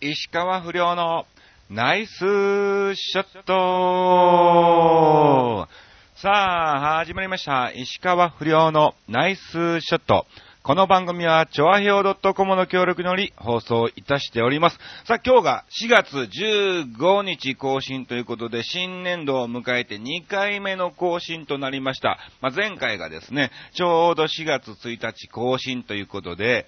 石川不良のナイスショットさあ、始まりました。石川不良のナイスショット。この番組は、ちょわひょう .com の協力により放送いたしております。さあ、今日が4月15日更新ということで、新年度を迎えて2回目の更新となりました。まあ、前回がですね、ちょうど4月1日更新ということで、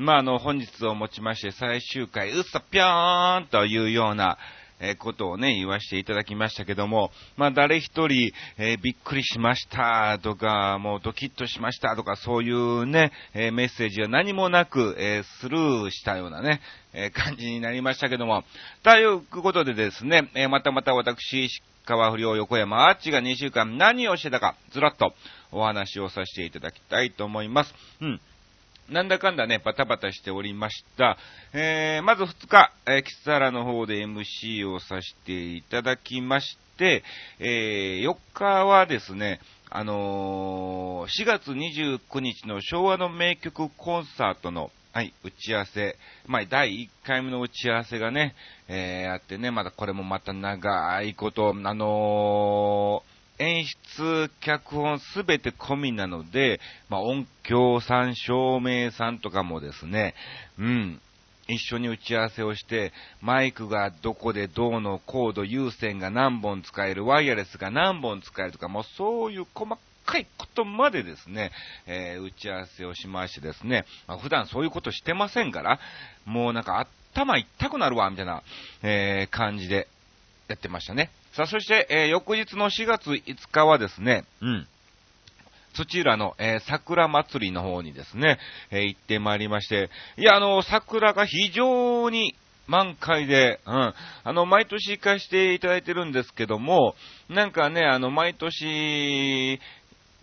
まあ、あの、本日をもちまして最終回、うっさぴょーんというような、えことをね、言わせていただきましたけども、まあ、誰一人、えーびっくりしましたとか、もうドキッとしましたとか、そういうね、えーメッセージは何もなく、えースルーしたようなね、え感じになりましたけども、ということでですね、えまたまた私、川不良横山アーチが2週間何をしてたか、ずらっとお話をさせていただきたいと思います。うん。なんだかんだね、バタバタしておりました。えー、まず2日、えー、キサラの方で MC をさせていただきまして、えー、4日はですね、あのー4月29日の昭和の名曲コンサートの、はい、打ち合わせ。まあ、第1回目の打ち合わせがね、えー、あってね、まだこれもまた長いこと、あのー演出、脚本すべて込みなので、まあ、音響さん、照明さんとかもですね、うん、一緒に打ち合わせをして、マイクがどこでどうのコード、有線が何本使える、ワイヤレスが何本使えるとか、もうそういう細かいことまでですね、えー打ち合わせをしましてですね、まあ、普段そういうことしてませんから、もうなんか頭痛くなるわ、みたいな、えー感じでやってましたね。さあ、そして、えー翌日の4月5日はですね、うん。土浦の、えー桜祭りの方にですね、えー行ってまいりまして、いや、あの、桜が非常に満開で、うん。あの、毎年行かしていただいてるんですけども、なんかね、あの、毎年、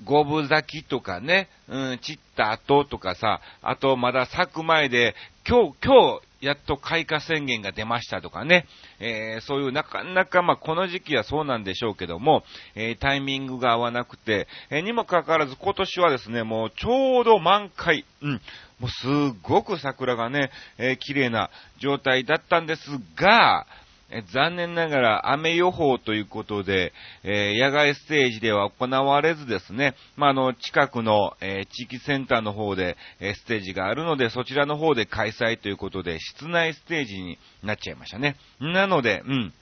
五分咲きとかね、うん、散った後とかさ、あとまだ咲く前で、今日、今日、やっと開花宣言が出ましたとかね、えーそういうなかなかまあこの時期はそうなんでしょうけども、えータイミングが合わなくて、えーにもかかわらず今年はですね、もうちょうど満開、うん、もうすっごく桜がね、え綺麗な状態だったんですが、え残念ながら雨予報ということで、えー野外ステージでは行われずですね、まあ、の、近くの、えー地域センターの方で、えーステージがあるので、そちらの方で開催ということで、室内ステージになっちゃいましたね。なので、うん。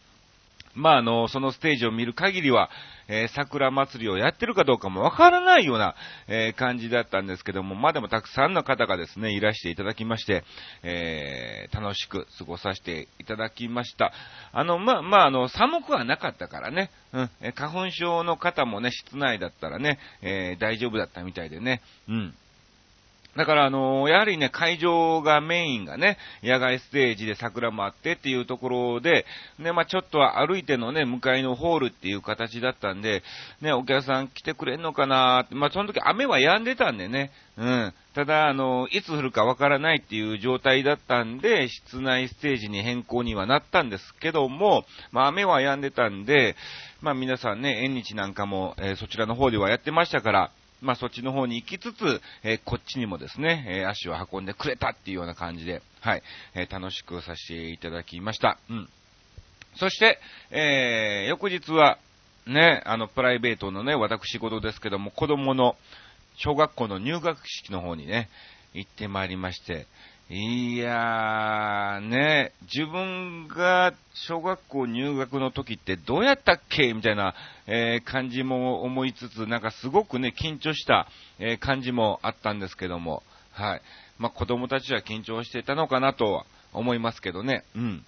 まあ、あの、そのステージを見る限りは、えー桜祭りをやってるかどうかもわからないような、えー感じだったんですけども、まあでもたくさんの方がですね、いらしていただきまして、えー楽しく過ごさせていただきました。あの、まあ、まあ、あの、寒くはなかったからね、うん、花粉症の方もね、室内だったらね、え大丈夫だったみたいでね、うん。だから、あのやはりね、会場がメインがね、野外ステージで桜もあってっていうところで、ね、まあちょっとは歩いてのね、向かいのホールっていう形だったんで、ね、お客さん来てくれんのかなって、まあその時雨は止んでたんでね、うん。ただ、あのいつ降るかわからないっていう状態だったんで、室内ステージに変更にはなったんですけども、まあ雨は止んでたんで、まあ皆さんね、縁日なんかも、えーそちらの方ではやってましたから、まあそっちの方に行きつつ、えこっちにもですね、え足を運んでくれたっていうような感じで、はい、え楽しくさせていただきました。うん。そして、え翌日は、ね、あの、プライベートのね、私事ですけども、子供の小学校の入学式の方にね、行ってまいりまして、いやー、ね、自分が小学校入学の時ってどうやったっけみたいな、えー感じも思いつつ、なんかすごくね、緊張した、えー感じもあったんですけども、はい。まあ、子供たちは緊張していたのかなとは思いますけどね、うん。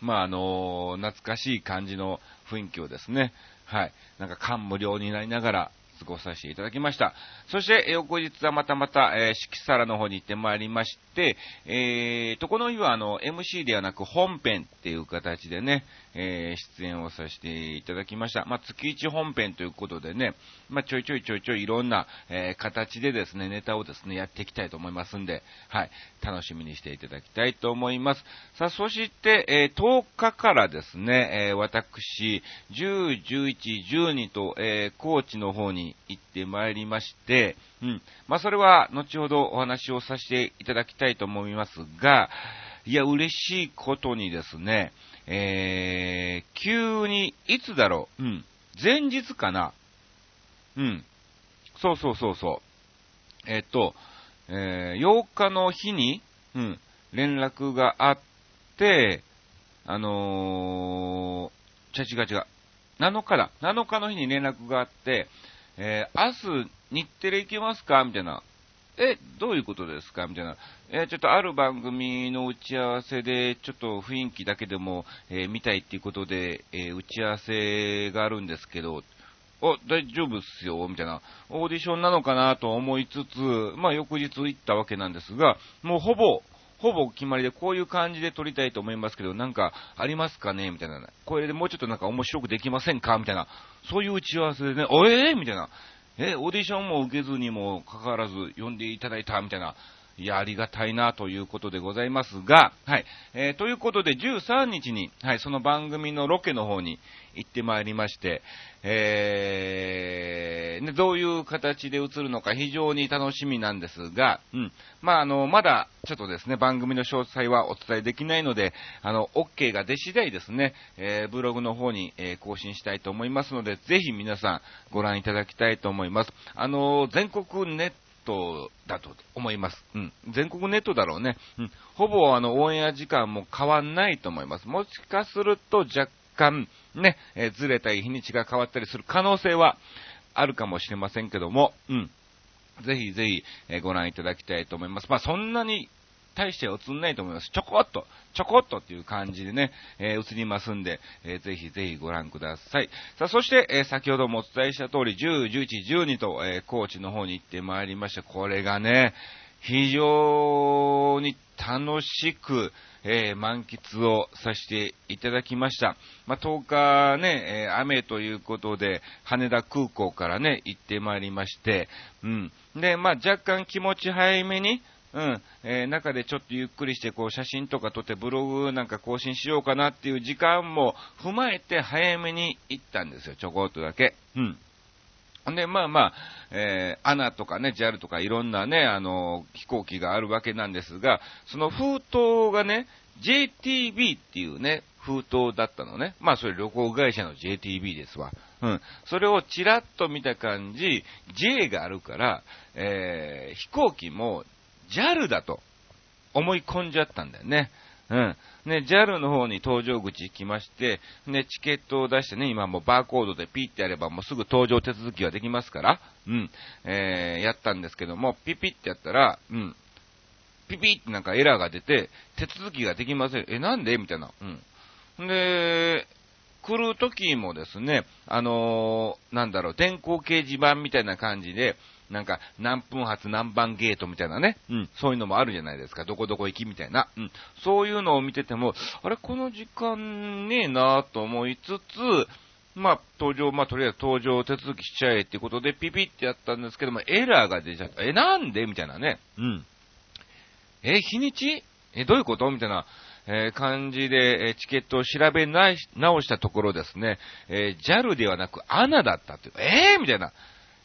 まあ、あの懐かしい感じの雰囲気をですね、はい。なんか感無量になりながら過ごさせていただきました。そして、翌日はまたまた、えー、四季皿の方に行ってまいりまして、えーと、この日はあの、MC ではなく本編っていう形でね、えー出演をさせていただきました。まあ、月一本編ということでね、まあ、ちょいちょいちょいちょいいろんな、えー形でですね、ネタをですね、やっていきたいと思いますんで、はい、楽しみにしていただきたいと思います。さあ、そして、えー10日からですね、えー私、10、11、12と、えー高知の方に行ってまいりまして、うん。まあ、それは、後ほどお話をさせていただきたいと思いますが、いや、嬉しいことにですね、えー、急に、いつだろう、うん、前日かな、うん、そうそうそうそう、えっと、えー、8日の日に、うん、連絡があって、あのー、違う違う違う、7日だ、7日の日に連絡があって、えー、明日、日テレ行けますか？みたいな。え、どういうことですか？みたいな。えちょっとある番組の打ち合わせで、ちょっと雰囲気だけでも、えー、見たいっていうことで、えー、打ち合わせがあるんですけど、あ、大丈夫っすよ、みたいな。オーディションなのかなと思いつつ、まあ翌日行ったわけなんですが、もうほぼ、ほぼ決まりでこういう感じで撮りたいと思いますけど、なんかありますかね？みたいな。これでもうちょっとなんか面白くできませんか？みたいな。そういう打ち合わせでね、おえー、みたいな。え、オーディションも受けずにもかかわらず呼んでいただいたみたいな。いや、ありがたいなということでございますが、はい。えー、ということで、13日に、はい、その番組のロケの方に行ってまいりまして、えー、ね、どういう形で映るのか非常に楽しみなんですが、うん。まあ、あの、まだ、ちょっとですね、番組の詳細はお伝えできないので、あの、OK が出次第ですね、えー、ブログの方に、えー、更新したいと思いますので、ぜひ皆さんご覧いただきたいと思います。あの、全国ネットだと思います。うん。全国ネットだろうね。うん。ほぼあの、オンエア時間も変わんないと思います。もしかすると若干、ね、えー、ずれたり日にちが変わったりする可能性はあるかもしれませんけども、うん。ぜひぜひ、えー、ご覧いただきたいと思います。まあ、そんなに大して映んないと思います。ちょこっと、ちょこっとっていう感じでね、えー、映りますんで、えー、ぜひぜひご覧ください。さあ、そして、えー、先ほどもお伝えした通り、10、11、12と、えー、高知の方に行ってまいりました。これがね、非常に楽しく、えー、満喫をさせていただきました。まあ、10日ね、えー、雨ということで、羽田空港からね、行ってまいりまして、うん。で、まあ、若干気持ち早めに、うん、えー、中でちょっとゆっくりして、こう、写真とか撮ってブログなんか更新しようかなっていう時間も踏まえて早めに行ったんですよ、ちょこっとだけ。うん。で、まあまあ、えー、アナとかね、JAL とかいろんなね、あの、飛行機があるわけなんですが、その封筒がね、JTB っていうね、封筒だったのね。まあそれ旅行会社の JTB ですわ。うん。それをちらっと見た感じ、J があるから、えー、飛行機も JAL だと思い込んじゃったんだよね。うん。ね、JAL の方に搭乗口行きまして、ね、チケットを出してね、今もうバーコードでピッてやればもうすぐ搭乗手続きができますから、うん、えー、やったんですけども、ピピってやったら、うん、ピピってなんかエラーが出て、手続きができません。え、なんで？みたいな。うん。で、来る時もですね、あのー、なんだろう、電光掲示板みたいな感じで、なんか、何分発何番ゲートみたいなね、うん、そういうのもあるじゃないですか、どこどこ行きみたいな、うん、そういうのを見てても、あれ、この時間ねえなと思いつつ、まあ、登場、まあ、とりあえず登場手続きしちゃえってことで、ピピってやったんですけども、エラーが出ちゃった。え、なんでみたいなね。うん。え、日にち？え、どういうこと？みたいな。えー、感じで、えチケットを調べな直したところですね、えー、JAL ではなく ANA だったって。いう、えーみたいな、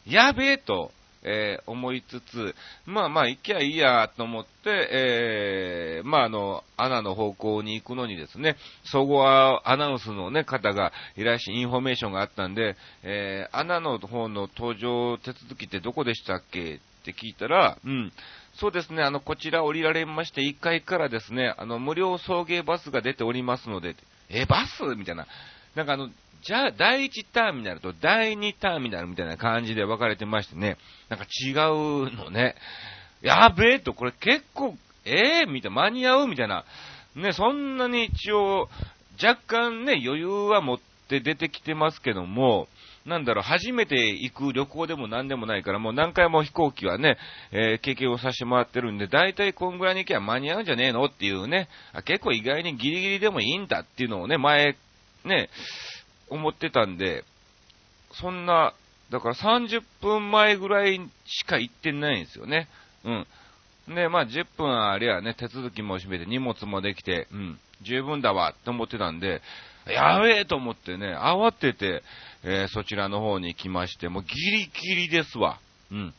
やべえと、えー、思いつつ、まあまあ行きゃいいやと思って、えー、まああの、アナの方向に行くのにですね、総合アナウンスのね、方がいらっしゃ、インフォメーションがあったんで、えー、アナの方の搭乗手続きってどこでしたっけ？って聞いたら、うん、そうですね、あの、こちら降りられまして、1階からですね、あの、無料送迎バスが出ておりますので、え、バス？みたいな。なんかあの、じゃあ、第1ターミナルと第2ターミナルみたいな感じで分かれてましてね、なんか違うのね。やべえと、これ結構、ええー、みたいな、間に合うみたいな。ね、そんなに一応、若干ね、余裕は持って出てきてますけども、なんだろう、初めて行く旅行でも何でもないから、もう何回も飛行機はね、えー、経験をさせてもらってるんで、大体こんぐらいに行けば間に合うんじゃねえのっていうね、あ結構意外にギリギリでもいいんだっていうのをね、前、ね、思ってたんで、そんな、だから30分前ぐらいしか行ってないんですよね。うん。で、まあ10分ありゃね、手続きも閉めて荷物もできて、うん、十分だわって思ってたんで、やべえと思ってね、慌てて、えー、そちらの方に行きまして、もうギリギリですわ。うん。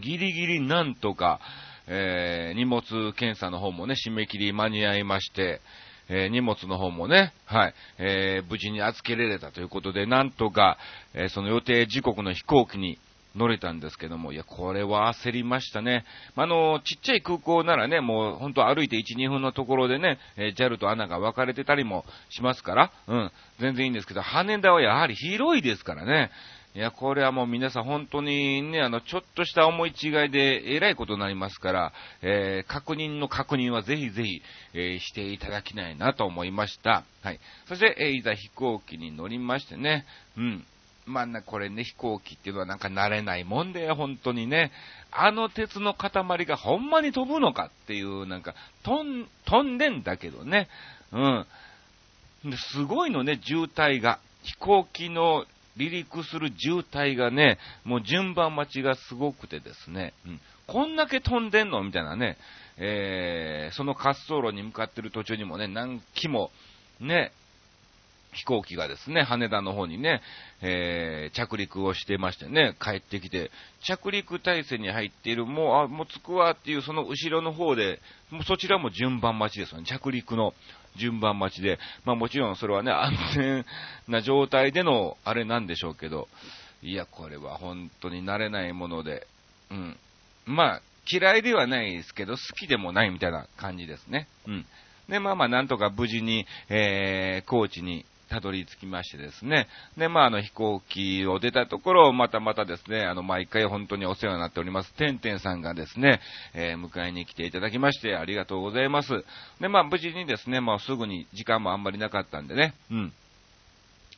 ギリギリなんとか、えー、荷物検査の方もね、締め切り間に合いまして、えー、荷物の方もね、はい、えー、無事に預けられたということで、なんとか、えー、その予定時刻の飛行機に乗れたんですけども、いや、これは焦りましたね。まあの、ちっちゃい空港ならね、もう本当歩いて1、2分のところでね、えー、JAL と穴が分かれてたりもしますから、うん、全然いいんですけど、羽田はやはり広いですからね、いや、これはもう皆さん本当にね、あの、ちょっとした思い違いでえらいことになりますから、えー、確認の確認はぜひぜひ、えー、していただきたいなと思いました。はい。そして、えー、いざ飛行機に乗りましてね、うん。まあ、な、これね、飛行機っていうのはなんか慣れないもんで、本当にね、あの鉄の塊がほんまに飛ぶのかっていう、なんか、飛ん、飛んでんだけどね、うん。すごいのね、渋滞が。飛行機の離陸する渋滞がね、もう順番待ちがすごくてですね、うん、こんだけ飛んでんのみたいなね、えー、その滑走路に向かってる途中にもね、何機も、ね、飛行機がですね、羽田の方にね、えー、着陸をしてましてね、帰ってきて、着陸体制に入っている、もう、あ、もう着くわっていうその後ろの方で、もうそちらも順番待ちですよね、着陸の順番待ちで、まあもちろんそれはね、安全な状態でのあれなんでしょうけど、いや、これは本当に慣れないもので、うん。まあ、嫌いではないですけど、好きでもないみたいな感じですね。うん。で、まあまあ、なんとか無事に、えー、高知にたどり着きましてですね。で、まあ、あの、飛行機を出たところ、またまたですね、あの、毎回本当にお世話になっております、てんてんさんがですね、えー、迎えに来ていただきまして、ありがとうございます。で、まあ、無事にですね、まあ、すぐに時間もあんまりなかったんでね、うん。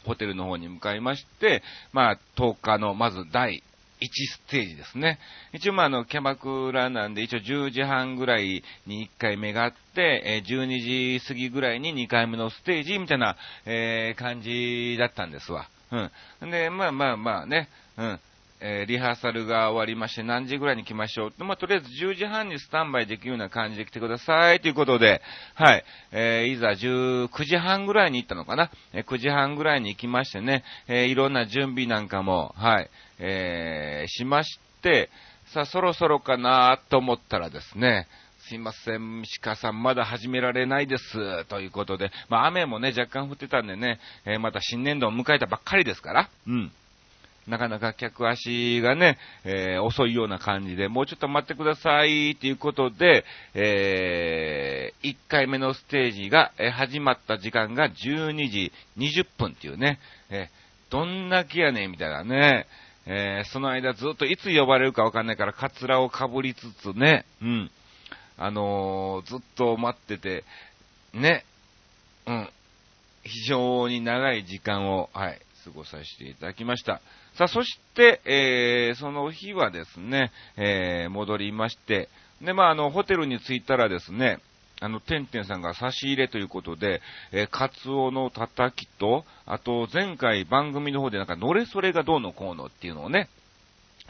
ホテルの方に向かいまして、まあ、10日の、まず第1ステージですね。一応まあ、あの、キャバクラなんで、一応10時半ぐらいに1回目があって、え12時過ぎぐらいに2回目のステージみたいな、えー、感じだったんですわ。うん。で、まあまあまあね、うん。えー、リハーサルが終わりまして、何時ぐらいに来ましょうまあ、とりあえず10時半にスタンバイできるような感じで来てくださいということで、はい、えー、いざ19時半ぐらいに行ったのかな、えー、9時半ぐらいに行きましてね、え、いろんな準備なんかも、はい、えー、しまして、さあ、そろそろかなと思ったらですね、すいません、鹿さん、まだ始められないです。ということで、まあ、雨もね、若干降ってたんでね、えー、また新年度を迎えたばっかりですから、うん。なかなか客足がね、えー、遅いような感じで、もうちょっと待ってくださいということで、えー、1回目のステージが、え、始まった時間が12時20分っていうね、えー、どんだけやねんみたいなね、えー、その間ずっといつ呼ばれるかわかんないから、カツラをかぶりつつね、うん、あのー、ずっと待ってて、ね、うん、非常に長い時間を、はい、過ごさせていただきました。さあ、そして、えー、その日はですね、えー、戻りまして、で、まあ、あの、ホテルに着いたらですね、あの、てんてんさんが差し入れということで、えー、カツオのたたきと、あと、前回番組の方でなんか、のれそれがどうのこうのっていうのをね、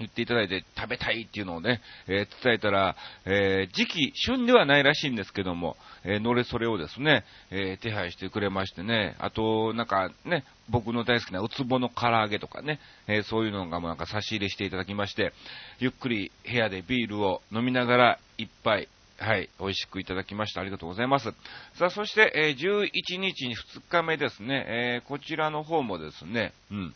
言っていただいて食べたいっていうのをね、えー、伝えたら、えー、時期、旬ではないらしいんですけども、えー、のれそれをですね、え手配してくれましてね、あと、なんかね、僕の大好きなウツボの唐揚げとかね、えそういうのがもうなんか差し入れしていただきまして、ゆっくり部屋でビールを飲みながら一杯、はい、美味しくいただきました。ありがとうございます。さあ、そして、え11日に2日目ですね、えこちらの方もですね、うん。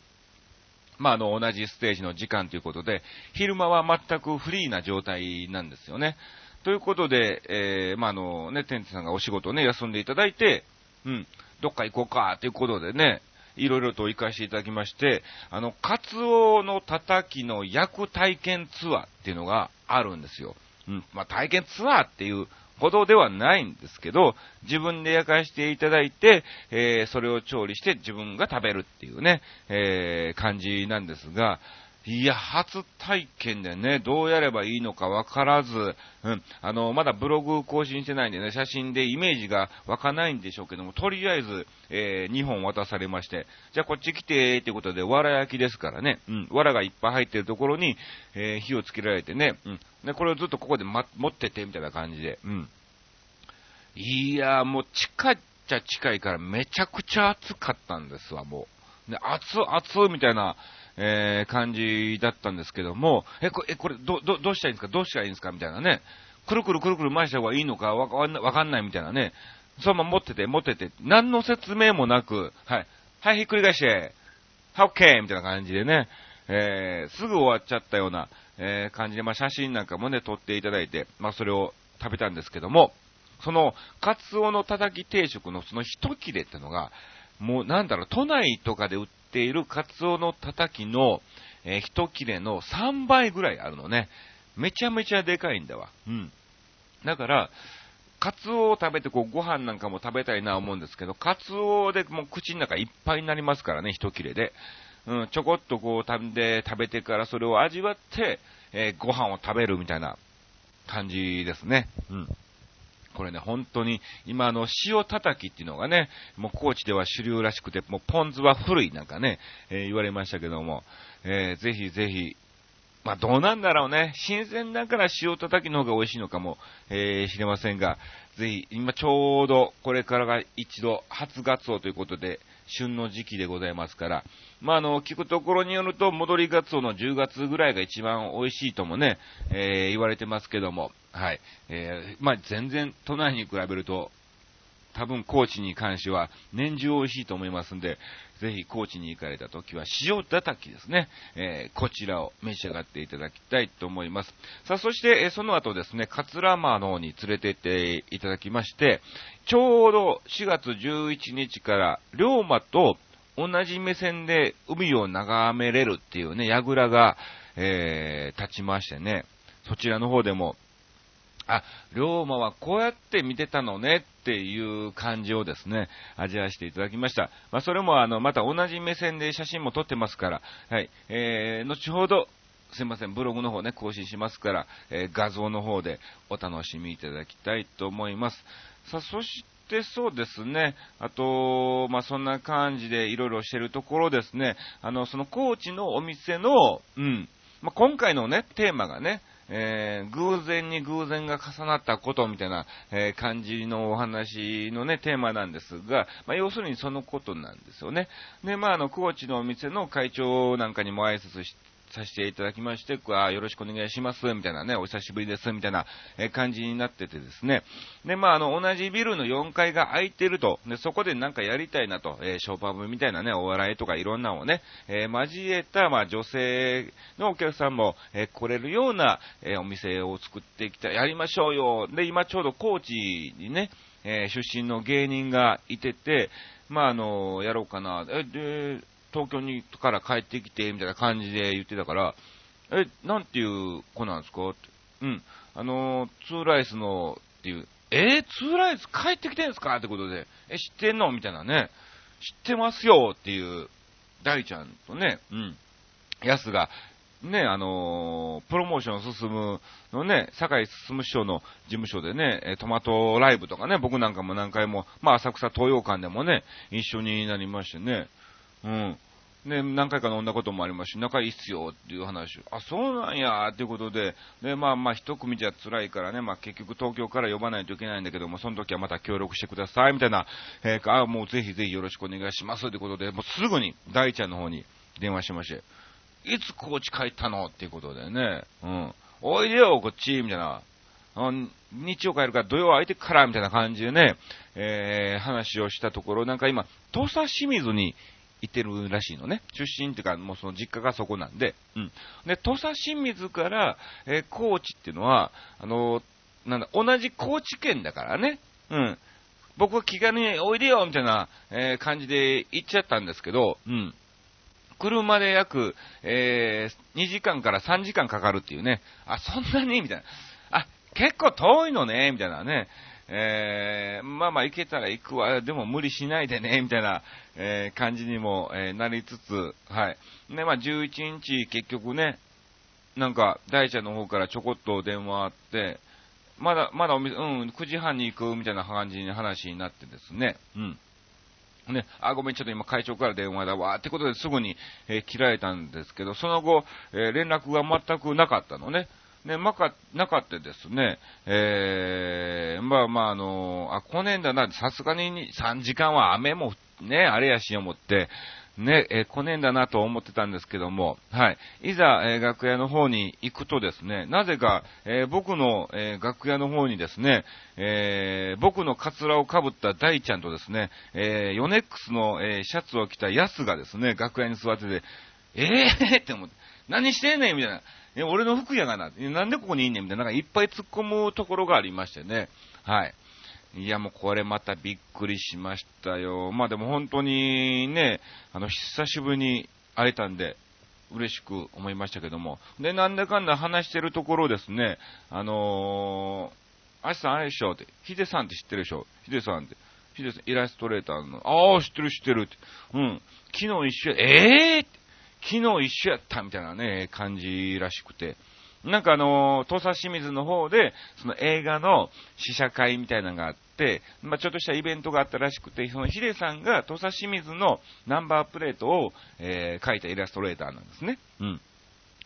まあ、あの、同じステージの時間ということで、昼間は全くフリーな状態なんですよね。ということで、えー、まあ、あの、ね、テンツさんがお仕事をね、休んでいただいて、うん、どっか行こうか、ということでね、いろいろと行かせていただきまして、あの、カツオのたたきの焼く体験ツアーっていうのがあるんですよ。うん、まあ、体験ツアーっていうほどではないんですけど、自分で焼かしていただいて、えー、それを調理して自分が食べるっていうね、えー、感じなんですが、いや、初体験でね、どうやればいいのかわからず、うん、あの、まだブログ更新してないんでね、写真でイメージが湧かないんでしょうけども、とりあえず、えー、2本渡されまして、じゃあこっち来て、ってことで、わら焼きですからね、うん、わらがいっぱい入ってるところに、えー、火をつけられてね、うん、で、これをずっとここで、ま、持ってて、みたいな感じで、うん。いやもう近っちゃ近いからめちゃくちゃ暑かったんですわ、もう。で、熱々みたいな、えー、感じだったんですけども、え、これ、え、これ、ど、ど、どうしたらいいんですか？どうしたらいいんですか？みたいなね。くるくるくるくる回した方がいいのか？わかんないわかんないみたいなね。そのまま持ってて、持ってて、何の説明もなく、はい。はい、ひっくり返して、は、オッケーみたいな感じでね、えー、すぐ終わっちゃったような、えー、感じで、まあ、写真なんかもね、撮っていただいて、まあ、それを食べたんですけども、その、カツオのたたき定食のその一切れってのが、もうなんだろう、都内とかで売っっているカツオのたたきの、えー、一切れの3倍ぐらいあるのね。めちゃめちゃでかいんだわ。うん。だから、カツオを食べてこうご飯なんかも食べたいな思うんですけど、カツオでもう口の中いっぱいになりますからね、一切れで。うん、ちょこっとこう食べて、食べてからそれを味わって、えー、ご飯を食べるみたいな感じですね。うん。これね、本当に、今の塩叩きっていうのがね、もう高知では主流らしくて、もうポン酢は古いなんかね、えー、言われましたけども、えー、ぜひぜひ、まあどうなんだろうね、新鮮だから塩叩きの方が美味しいのかも、えー、知れませんが、ぜひ、今ちょうどこれからが一度初ガツオということで、旬の時期でございますから、まあ、あの、聞くところによると、戻りガツオの10月ぐらいが一番美味しいともね、えー、言われてますけども、はい。えー、まあ、全然都内に比べると、多分高知に関しては年中美味しいと思いますんで、ぜひ高知に行かれた時は塩叩きですね、えー、こちらを召し上がっていただきたいと思います。さあ、そして、え、その後ですね、桂間の方に連れてっていただきまして、ちょうど4月11日から龍馬と同じ目線で海を眺めれるっていうね、櫓が、えー、立ちましてね、そちらの方でもあ、龍馬はこうやって見てたのねっていう感じをですね、味わわせていただきました。まあ、それもあの、また同じ目線で写真も撮ってますから、はい、えー、後ほど、すいません、ブログの方ね、更新しますから、えー、画像の方でお楽しみいただきたいと思います。さあ、そしてそうですね、あと、まあ、そんな感じでいろいろしてるところですね、あの、その高知のお店の、うん、まあ、今回のね、テーマがね、えー、偶然に偶然が重なったことみたいな、えー、感じのお話のね、テーマなんですが、まあ、要するにそのことなんですよね。で、まあ、あの、高知のお店の会長なんかにも挨拶しさせていただきまして、あよろしくお願いします、みたいなね、お久しぶりです、みたいな感じになっててですね。で、まあ、あの、同じビルの4階が空いてると、で、そこでなんかやりたいなと、えー、ショーパブみたいなね、お笑いとかいろんなのをね、えー、交えた、まあ、女性のお客さんも、えー、来れるような、えお店を作ってきた、やりましょうよ。で、今ちょうど高知にね、え出身の芸人がいてて、まあ、あの、やろうかな。え、で、東京にから帰ってきて、みたいな感じで言ってたから、え、なんていう子なんですか？って。うん。あのツーライスの、っていう、えー、ツーライス帰ってきてんすか？ってことで、え、知ってんの？みたいなね。知ってますよっていう、大ちゃんとね、うん。やすが、ね、あのー、プロモーション進むのね、坂井進師匠の事務所でね、トマトライブとかね、僕なんかも何回も、まあ浅草東洋館でもね、一緒になりましてね、うん。ね、何回か飲んだこともありますし、仲いいっすよっていう話。あ、そうなんやっていうことで、で、まあまあ一組じゃ辛いからね、まあ結局東京から呼ばないといけないんだけども、その時はまた協力してくださいみたいな、えー、あ、もうぜひぜひよろしくお願いしますってことで、もうすぐに大ちゃんの方に電話しまして、いつ高知帰ったの？っていうことでね、うん。おいでよ、こっちみたいな。日曜帰るから土曜空いてからみたいな感じでね、えー、話をしたところ、なんか今、土佐清水にいてるらしいのね。出身っていうか、もうその実家がそこなんで。うん。で、土佐清水から、えー、高知っていうのは、あのー、なんだ、同じ高知県だからね。うん。僕は気軽においでよみたいな、えー、感じで行っちゃったんですけど、うん。車で約、えー、2時間から3時間かかるっていうね。あ、そんなに？みたいな。あ、結構遠いのねみたいなね。えー、まあまあ行けたら行くわ、でも無理しないでね、みたいな、えー、感じにも、えー、なりつつ、はい。で、まあ11日結局ね、なんか大ちゃんの方からちょこっと電話あって、まだ、まだお店、うん、9時半に行くみたいな感じに話になってですね、うん。ね、あ、ごめん、ちょっと今会長から電話だわ、ってことですぐに、えー、切られたんですけど、その後、えー、連絡が全くなかったのね。ね、まか、なかったですね。えー、まあまあ、あの、あ、来ねえんだな、さすがに3時間は雨もね、あれやし思って、ね、えー、来ねえんだなと思ってたんですけども、はい。いざ、えー、楽屋の方に行くとですね、なぜか、えー、僕の、え楽屋の方にですね、え僕のカツラをかぶった大ちゃんとですね、えヨネックスの、えシャツを着たヤスがですね、楽屋に座ってて、えーって思って、何してんねんみたいな。え、俺の服やがな。なんでここにいんねんみたいな。なんかいっぱい突っ込むところがありましてね。はい。いや、もうこれまたびっくりしましたよ。まあでも本当にね、あの、久しぶりに会えたんで、嬉しく思いましたけども。で、なんだかんだ話してるところですね、あのー、アシさんあれでしょ？って、ヒデさんって知ってるでしょ？ヒデさんって。ヒデさん、イラストレーターの、ああ、知ってる知ってるって。うん。昨日一緒、ええー、昨日一緒やったみたいなね、感じらしくて。なんかあの、土佐清水の方で、その映画の試写会みたいなのがあって、まあ、ちょっとしたイベントがあったらしくて、そのヒデさんが土佐清水のナンバープレートを、えー、描いたイラストレーターなんですね。うん。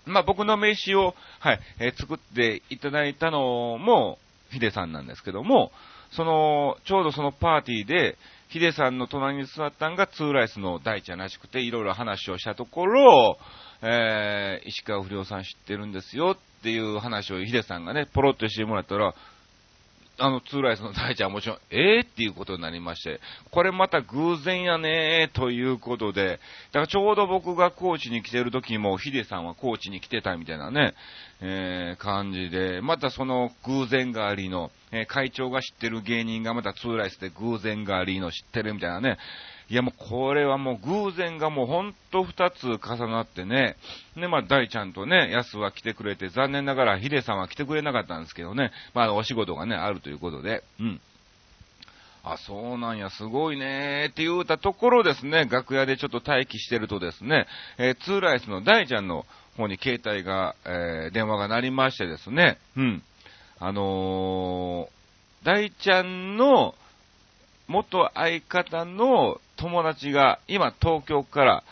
まあ、僕の名刺を、はい、えー、作っていただいたのも、ヒデさんなんですけども、その、ちょうどそのパーティーで、ヒデさんの隣に座ったんがツーライスの大ちゃんらしくて、いろいろ話をしたところ、えー、石川不良さん知ってるんですよっていう話をヒデさんがね、ポロッとしてもらったら、あの、ツーライスの大ちゃんはもちろん、えーっていうことになりまして、これまた偶然やねーということで、だからちょうど僕が高知に来てる時も、ヒデさんは高知に来てたみたいなね、えー、感じで、またその偶然がありの、えー、会長が知ってる芸人がまたツーライスで偶然がありの知ってるみたいなね、いやもうこれはもう偶然がもうほんと二つ重なってね。で、まあ大ちゃんとね、ヤスは来てくれて、残念ながらヒデさんは来てくれなかったんですけどね。まあお仕事がね、あるということで。うん。あ、そうなんや、すごいねーって言うたところですね、楽屋でちょっと待機してるとですね、えー、ツーライスの大ちゃんの方に携帯が、えー、電話が鳴りましてですね、うん。あのー、大ちゃんの元相方の友達が今東京から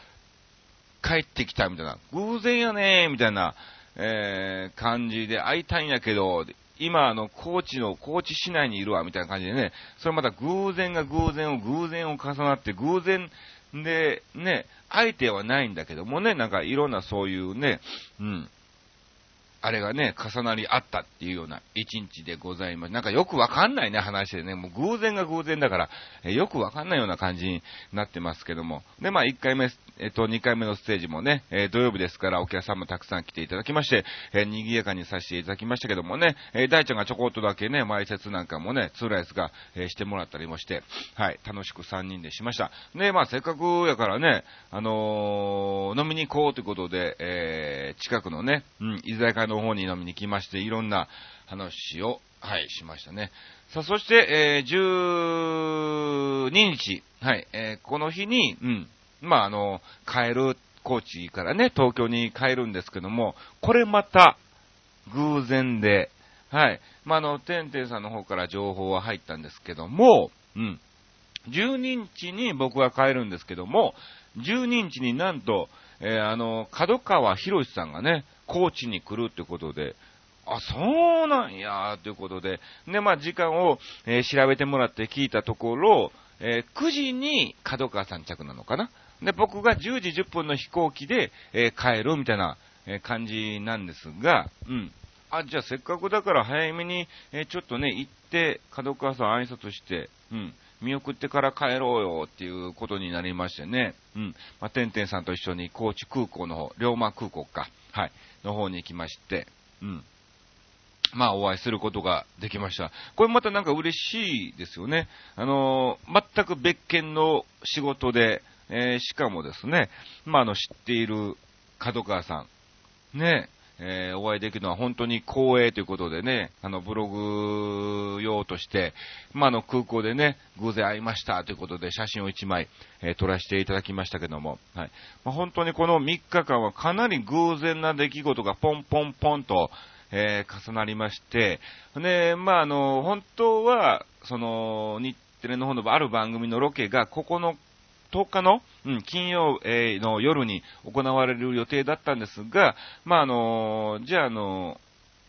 帰ってきたみたいな、偶然やねーみたいな、えー、感じで会いたいんやけど、今あの、高知の、高知市内にいるわ、みたいな感じでね、それまた偶然が偶然を偶然を重なって、偶然で、ね、相手はないんだけどもね、なんかいろんなそういうね、うん、あれがね、重なり合ったっていうような一日でございます。なんかよくわかんないね、話でね。もう偶然が偶然だから、えよくわかんないような感じになってますけども。で、まあ1回目、えっと、2回目のステージもね、え土曜日ですからお客さんもたくさん来ていただきまして、え賑やかにさせていただきましたけどもね、え大ちゃんがちょこっとだけね、前説なんかもね、ツーライスが、えしてもらったりもして、はい、楽しく3人でしました。で、まあせっかくやからね、あのー、飲みに行こうということで、えー、近くのね、うん、居酒屋の方に飲みに来まして、いろんな話を、はい、しましたね。さあ、そして、えー、12日、はい、えー、この日に、うん、まあ、あの、帰る、高知からね、東京に帰るんですけども、これまた、偶然で、はい、まあ、あの、てんてんさんの方から情報は入ったんですけども、うん、12日に僕は帰るんですけども、12日になんと、えー、あの、角川博さんがね、高知に来るってことで、あ、そうなんや、ということで、で、まあ、時間を、えー、調べてもらって聞いたところ、えー、9時に角川さん着なのかなで、僕が10時10分の飛行機で、えー、帰るみたいな、え感じなんですが、うん。あ、じゃあせっかくだから早めに、えちょっとね、行って、角川さん挨拶して、うん。見送ってから帰ろうよっていうことになりましてね。うん。まあ、てんてんさんと一緒に高知空港の方、龍馬空港か。はい。の方に行きまして、うん。まあ、お会いすることができました。これまたなんか嬉しいですよね。あのー、全く別件の仕事で、えー、しかもですね、まあ、あの、知っている角川さん、ね、えー、お会いできるのは本当に光栄ということでね、あの、ブログ用として、まあ、の、空港でね、偶然会いましたということで写真を1枚、えー、撮らせていただきましたけども、はい。まあ、本当にこの3日間はかなり偶然な出来事がポンポンポンと、えー、重なりまして、で、まあ、あの、本当は、その、日テレの方のある番組のロケが9 10日の、うん、金曜、えー、の夜に行われる予定だったんですが、まあ、あのじゃあ、あの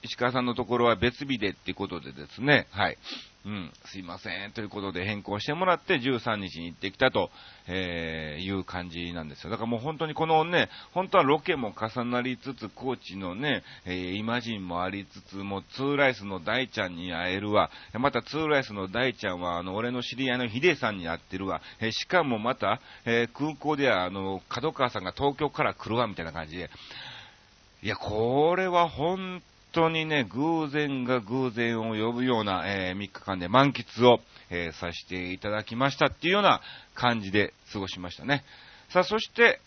石川さんのところは別日でっていうことでですね、はい。うん、すいません、ということで変更してもらって13日に行ってきたと、えー、いう感じなんですよ。だからもう本当にこのね、本当はロケも重なりつつ、高知のね、えー、イマジンもありつつ、もうツーライスの大ちゃんに会えるわ。またツーライスの大ちゃんは、あの、俺の知り合いのヒデさんに会ってるわ。えー、しかもまた、え空港では、あの、角川さんが東京から来るわ、みたいな感じで。いや、これは本当にね、偶然が偶然を呼ぶような、えー、3日間で満喫を、えー、させていただきましたっていうような感じで過ごしましたね。さあ、そして、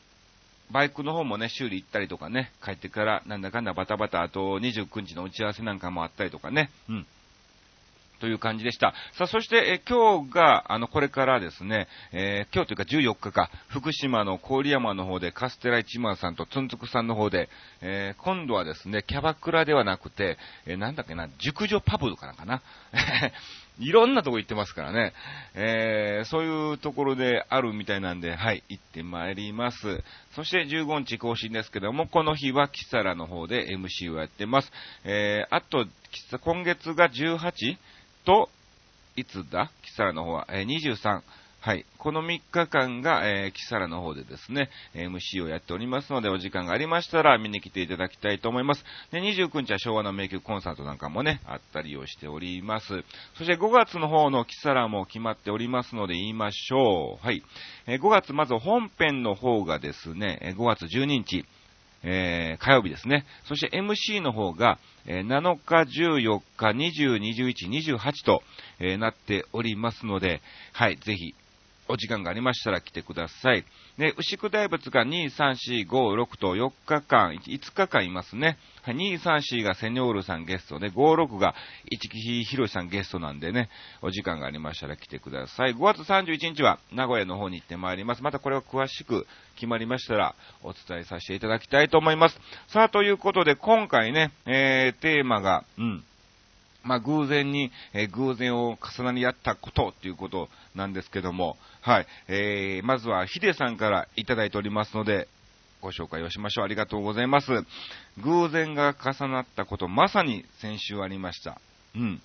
バイクの方もね、修理行ったりとかね、帰ってからなんだかんだバタバタ、あと29日の打ち合わせなんかもあったりとかね、うん。という感じでした。さあ、そして、え今日が、あの、これからですね、えー、今日というか14日か、福島の郡山の方で、カステラ一万さんとつんつくさんの方で、えー、今度はですね、キャバクラではなくて、えー、なんだっけな、熟女パブとかなんかな？いろんなとこ行ってますからね。えー、そういうところであるみたいなんで、はい、行ってまいります。そして15日更新ですけども、この日はキサラの方で MC をやってます。えー、あと、今月が18と、いつだ？キサラの方は、えー、23。はい。この3日間が、えー、キサラの方でですね、MC をやっておりますので、お時間がありましたら見に来ていただきたいと思います。で、29日は昭和の名曲コンサートなんかもね、あったりをしております。そして5月の方のキサラも決まっておりますので言いましょう。はい。えー、5月まず本編の方がですね、5月12日、えー、火曜日ですね。そして MC の方が、えー、7日、14日、20、21、28と、えー、なっておりますので、はい、ぜひ、お時間がありましたら来てください。で、牛久大仏が2、3、4、5、6と4日間、5日間いますね。2、3、4がセニョールさんゲストで、5、6が市木ひろしさんゲストなんでね、お時間がありましたら来てください。5月31日は名古屋の方に行ってまいります。またこれは詳しく決まりましたらお伝えさせていただきたいと思います。さあ、ということで今回ね、えー、テーマが、うん、まあ、偶然に、えー、偶然を重なり合ったことということなんですけども、はい、えー、まずはヒデさんからいただいておりますので、ご紹介をしましょう。ありがとうございます。偶然が重なったこと、まさに先週ありました。うん。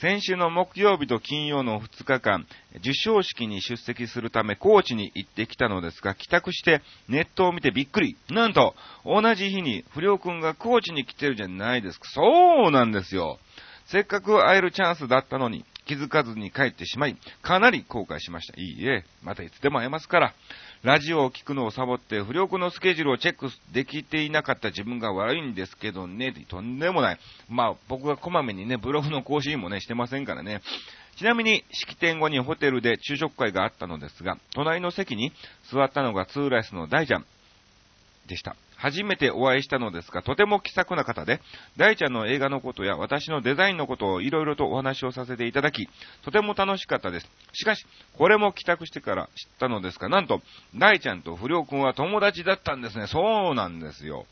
先週の木曜日と金曜の2日間、受賞式に出席するため高知に行ってきたのですが、帰宅してネットを見てびっくり。なんと、同じ日に不良くんが高知に来てるじゃないですか。そうなんですよ。せっかく会えるチャンスだったのに、気づかずに帰ってしまい、かなり後悔しました。いいえ、またいつでも会えますから。ラジオを聞くのをサボって、不良のスケジュールをチェックできていなかった自分が悪いんですけどね、とんでもない。まあ、僕がこまめにね、ブログの更新もね、してませんからね。ちなみに、式典後にホテルで昼食会があったのですが、隣の席に座ったのがツーライスの大ちゃんでした。初めてお会いしたのですが、とても気さくな方で、大ちゃんの映画のことや私のデザインのことをいろいろとお話をさせていただき、とても楽しかったです。しかし、これも帰宅してから知ったのですが、なんと、大ちゃんと不良くんは友達だったんですね。そうなんですよ。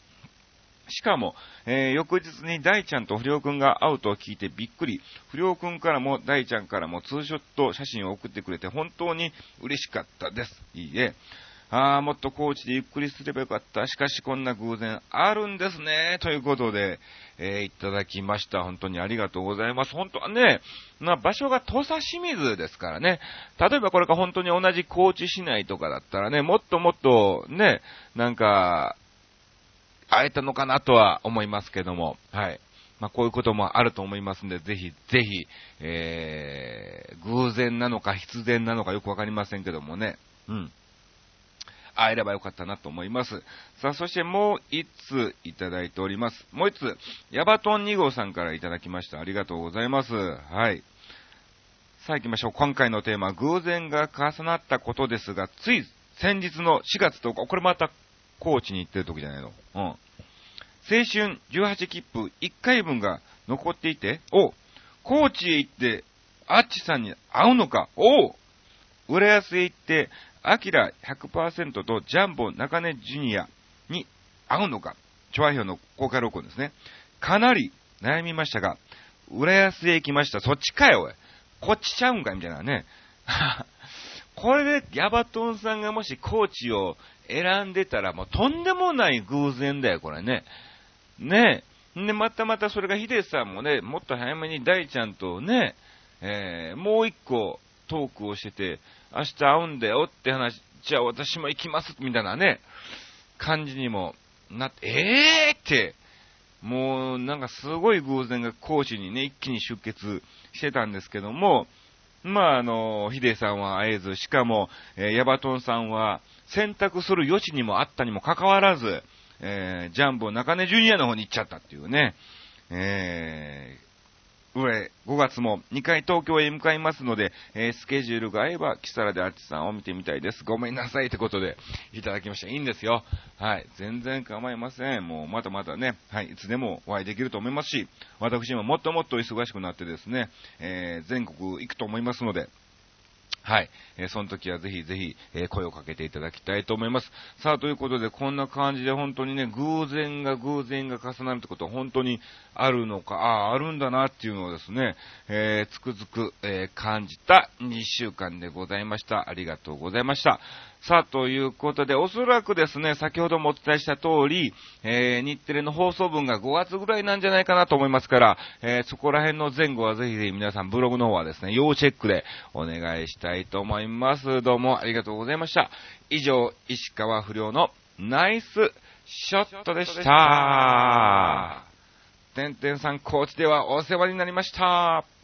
しかも、えー、翌日に大ちゃんと不良くんが会うと聞いてびっくり。不良くんからも大ちゃんからもツーショット写真を送ってくれて本当に嬉しかったです。いいえ。ああ、もっと高知でゆっくりすればよかった。しかしこんな偶然あるんですね。ということで、えー、いただきました。本当にありがとうございます。本当はね、ま場所が土佐清水ですからね。例えばこれが本当に同じ高知市内とかだったらね、もっともっとね、なんか、会えたのかなとは思いますけども、はい。まあ、こういうこともあると思いますんで、ぜひ、ぜひ、えー、偶然なのか必然なのかよくわかりませんけどもね、うん。会えればよかったなと思います。さあ、そしてもう一ついただいております。もう一つ、ヤバトン2号さんからいただきました。ありがとうございます。はい。さあ行きましょう。今回のテーマ、偶然が重なったことですが、つい先日の4月10日、これまた高知に行ってる時じゃないの？うん。青春18切符1回分が残っていて、お高知へ行って、アッチさんに会うのか？お浦安へ行って、アキラ100%とジャンボ中根ジュニアに合うのか、調和表の公開録音ですね。かなり悩みましたが、浦安へ行きました。そっちかよ、おい。こっちちゃうんかいみたいなね。これでヤバトンさんがもしコーチを選んでたら、もうとんでもない偶然だよ、これね。ねえ。で、またまたそれがヒデさんもね、もっと早めに大ちゃんとね、えー、もう一個トークをしてて、明日会うんだよって話、じゃあ私も行きます、みたいなね、感じにもなって、えーって、もうなんかすごい偶然が講師にね、一気に出血してたんですけども、まあ、あの、ヒデさんは会えず、しかも、えー、ヤバトンさんは選択する余地にもあったにもかかわらず、えー、ジャンボ中根ジュニアの方に行っちゃったっていうね、え上、5月も2回東京へ向かいますので、えー、スケジュールが合えば、キサラであっちさんを見てみたいです。ごめんなさいってことで、いただきました。いいんですよ。はい。全然構いません。もう、まだまたね、はい。いつでもお会いできると思いますし、私ももっともっと忙しくなってですね、えー、全国行くと思いますので、はい。えー、その時はぜひぜひ、えー、声をかけていただきたいと思います。さあ、ということで、こんな感じで本当にね、偶然が偶然が重なるってことは本当にあるのか、ああ、あるんだなっていうのをですね、えー、つくづく、え感じた2週間でございました。ありがとうございました。さあ、ということで、おそらくですね、先ほどもお伝えした通り、えー、日テレの放送分が5月ぐらいなんじゃないかなと思いますから、えー、そこら辺の前後はぜひぜひ皆さんブログの方はですね、要チェックでお願いしたいと思います。どうもありがとうございました。以上、石川不良のナイスショットでした。てんてんさんコーチではお世話になりました。